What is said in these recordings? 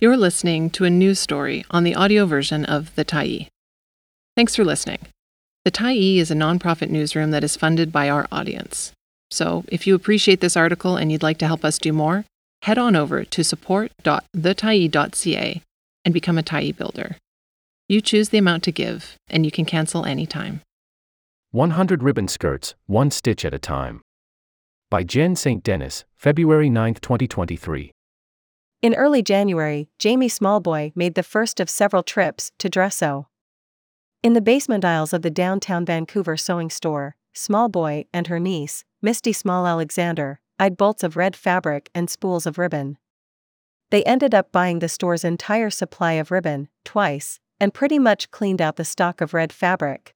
You're listening to a news story on the audio version of The Tyee. Thanks for listening. The Tyee is a nonprofit newsroom that is funded by our audience. So, if you appreciate this article and you'd like to help us do more, head on over to support.thetyee.ca and become a Tyee builder. You choose the amount to give, and you can cancel anytime. 100 Ribbon Skirts, One Stitch at a Time. By Jen St. Denis, February 9, 2023. In early January, Jamie Smallboy made the first of several trips to Dressew. In the basement aisles of the downtown Vancouver sewing store, Smallboy and her niece, Misty Small Alexander, eyed bolts of red fabric and spools of ribbon. They ended up buying the store's entire supply of ribbon, twice, and pretty much cleaned out the stock of red fabric.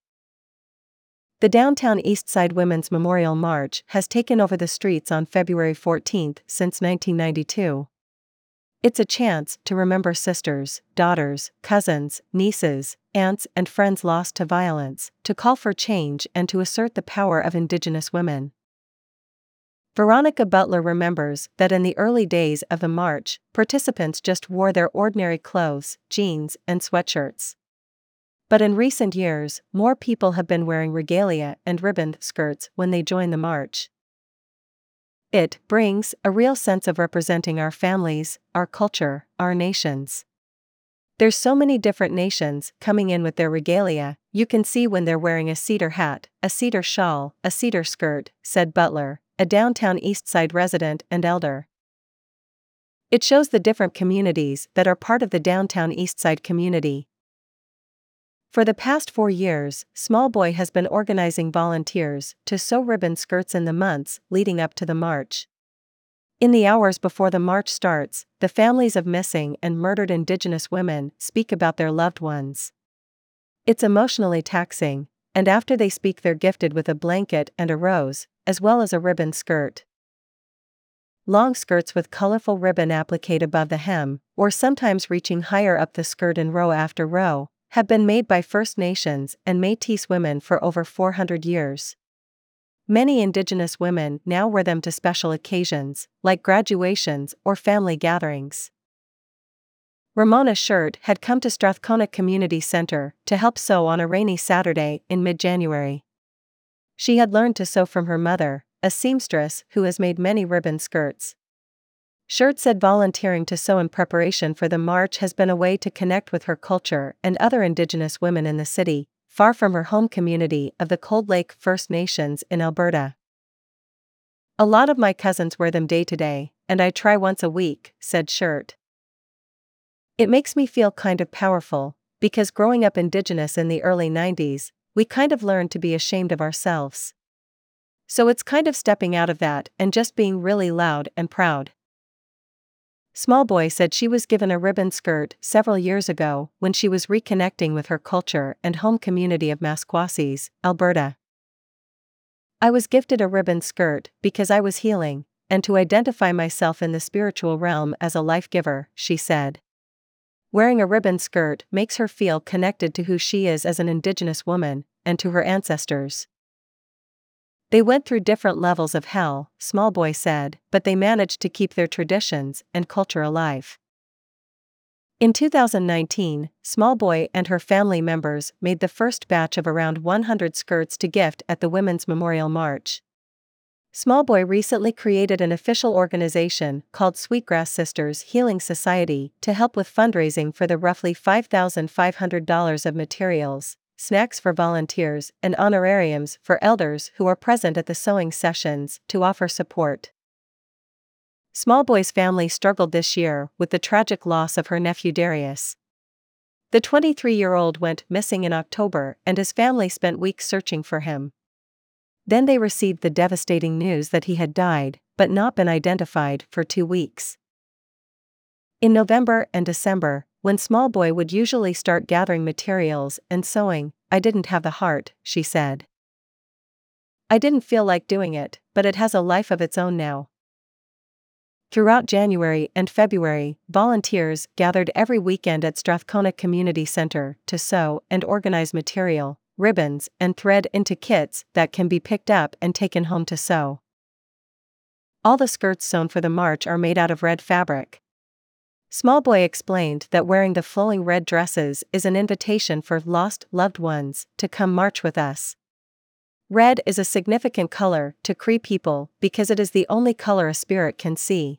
The downtown Eastside Women's Memorial March has taken over the streets on February 14 since 1992. It's a chance to remember sisters, daughters, cousins, nieces, aunts, and friends lost to violence, to call for change and to assert the power of Indigenous women. Veronica Butler remembers that in the early days of the march, participants just wore their ordinary clothes, jeans, and sweatshirts. But in recent years, more people have been wearing regalia and ribboned skirts when they join the march. It brings a real sense of representing our families, our culture, our nations. There's so many different nations coming in with their regalia, you can see when they're wearing a cedar hat, a cedar shawl, a cedar skirt, said Butler, a downtown Eastside resident and elder. It shows the different communities that are part of the downtown Eastside community. For the past four years, Smallboy has been organizing volunteers to sew ribbon skirts in the months leading up to the march. In the hours before the march starts, the families of missing and murdered Indigenous women speak about their loved ones. It's emotionally taxing, and after they speak, they're gifted with a blanket and a rose, as well as a ribbon skirt. Long skirts with colorful ribbon appliqued above the hem, or sometimes reaching higher up the skirt in row after row, have been made by First Nations and Métis women for over 400 years. Many Indigenous women now wear them to special occasions, like graduations or family gatherings. Ramona Shirt had come to Strathcona Community Center to help sew on a rainy Saturday in mid January. She had learned to sew from her mother, a seamstress who has made many ribbon skirts. Shirt said volunteering to sew in preparation for the march has been a way to connect with her culture and other Indigenous women in the city, far from her home community of the Cold Lake First Nations in Alberta. A lot of my cousins wear them day to day, and I try once a week, said Shirt. It makes me feel kind of powerful, because growing up Indigenous in the early 90s, we kind of learned to be ashamed of ourselves. So it's kind of stepping out of that and just being really loud and proud. Smallboy said she was given a ribbon skirt several years ago when she was reconnecting with her culture and home community of Maskwacis, Alberta. I was gifted a ribbon skirt because I was healing, and to identify myself in the spiritual realm as a life giver, she said. Wearing a ribbon skirt makes her feel connected to who she is as an Indigenous woman, and to her ancestors. They went through different levels of hell, Smallboy said, but they managed to keep their traditions and culture alive. In 2019, Smallboy and her family members made the first batch of around 100 skirts to gift at the Women's Memorial March. Smallboy recently created an official organization called Sweetgrass Sisters Healing Society to help with fundraising for the roughly $5,500 of materials, snacks for volunteers, and honorariums for elders who are present at the sewing sessions to offer support. Smallboy's family struggled this year with the tragic loss of her nephew Darius. The 23 year old went missing in October and his family spent weeks searching for him. Then they received the devastating news that he had died, but not been identified, for two weeks. In November and December, when Smallboy would usually start gathering materials and sewing, I didn't have the heart, she said. I didn't feel like doing it, but it has a life of its own now. Throughout January and February, volunteers gathered every weekend at Strathcona Community Center to sew and organize material, ribbons, and thread into kits that can be picked up and taken home to sew. All the skirts sewn for the march are made out of red fabric. Smallboy explained that wearing the flowing red dresses is an invitation for lost loved ones to come march with us. Red is a significant color to Cree people because it is the only color a spirit can see.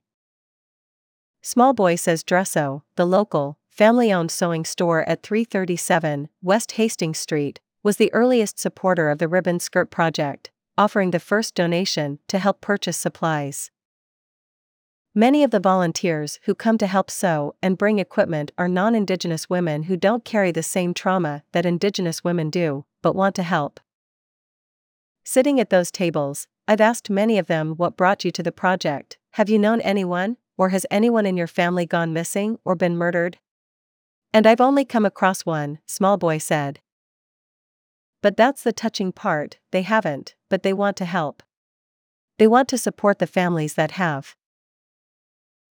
Smallboy says Dressew, the local, family owned sewing store at 337 West Hastings Street, was the earliest supporter of the Ribbon Skirt Project, offering the first donation to help purchase supplies. Many of the volunteers who come to help sew and bring equipment are non Indigenous women who don't carry the same trauma that Indigenous women do, but want to help. Sitting at those tables, I've asked many of them what brought you to the project. Have you known anyone, or has anyone in your family gone missing or been murdered? And I've only come across one, Smallboy said. But that's the touching part, they haven't, but they want to help. They want to support the families that have.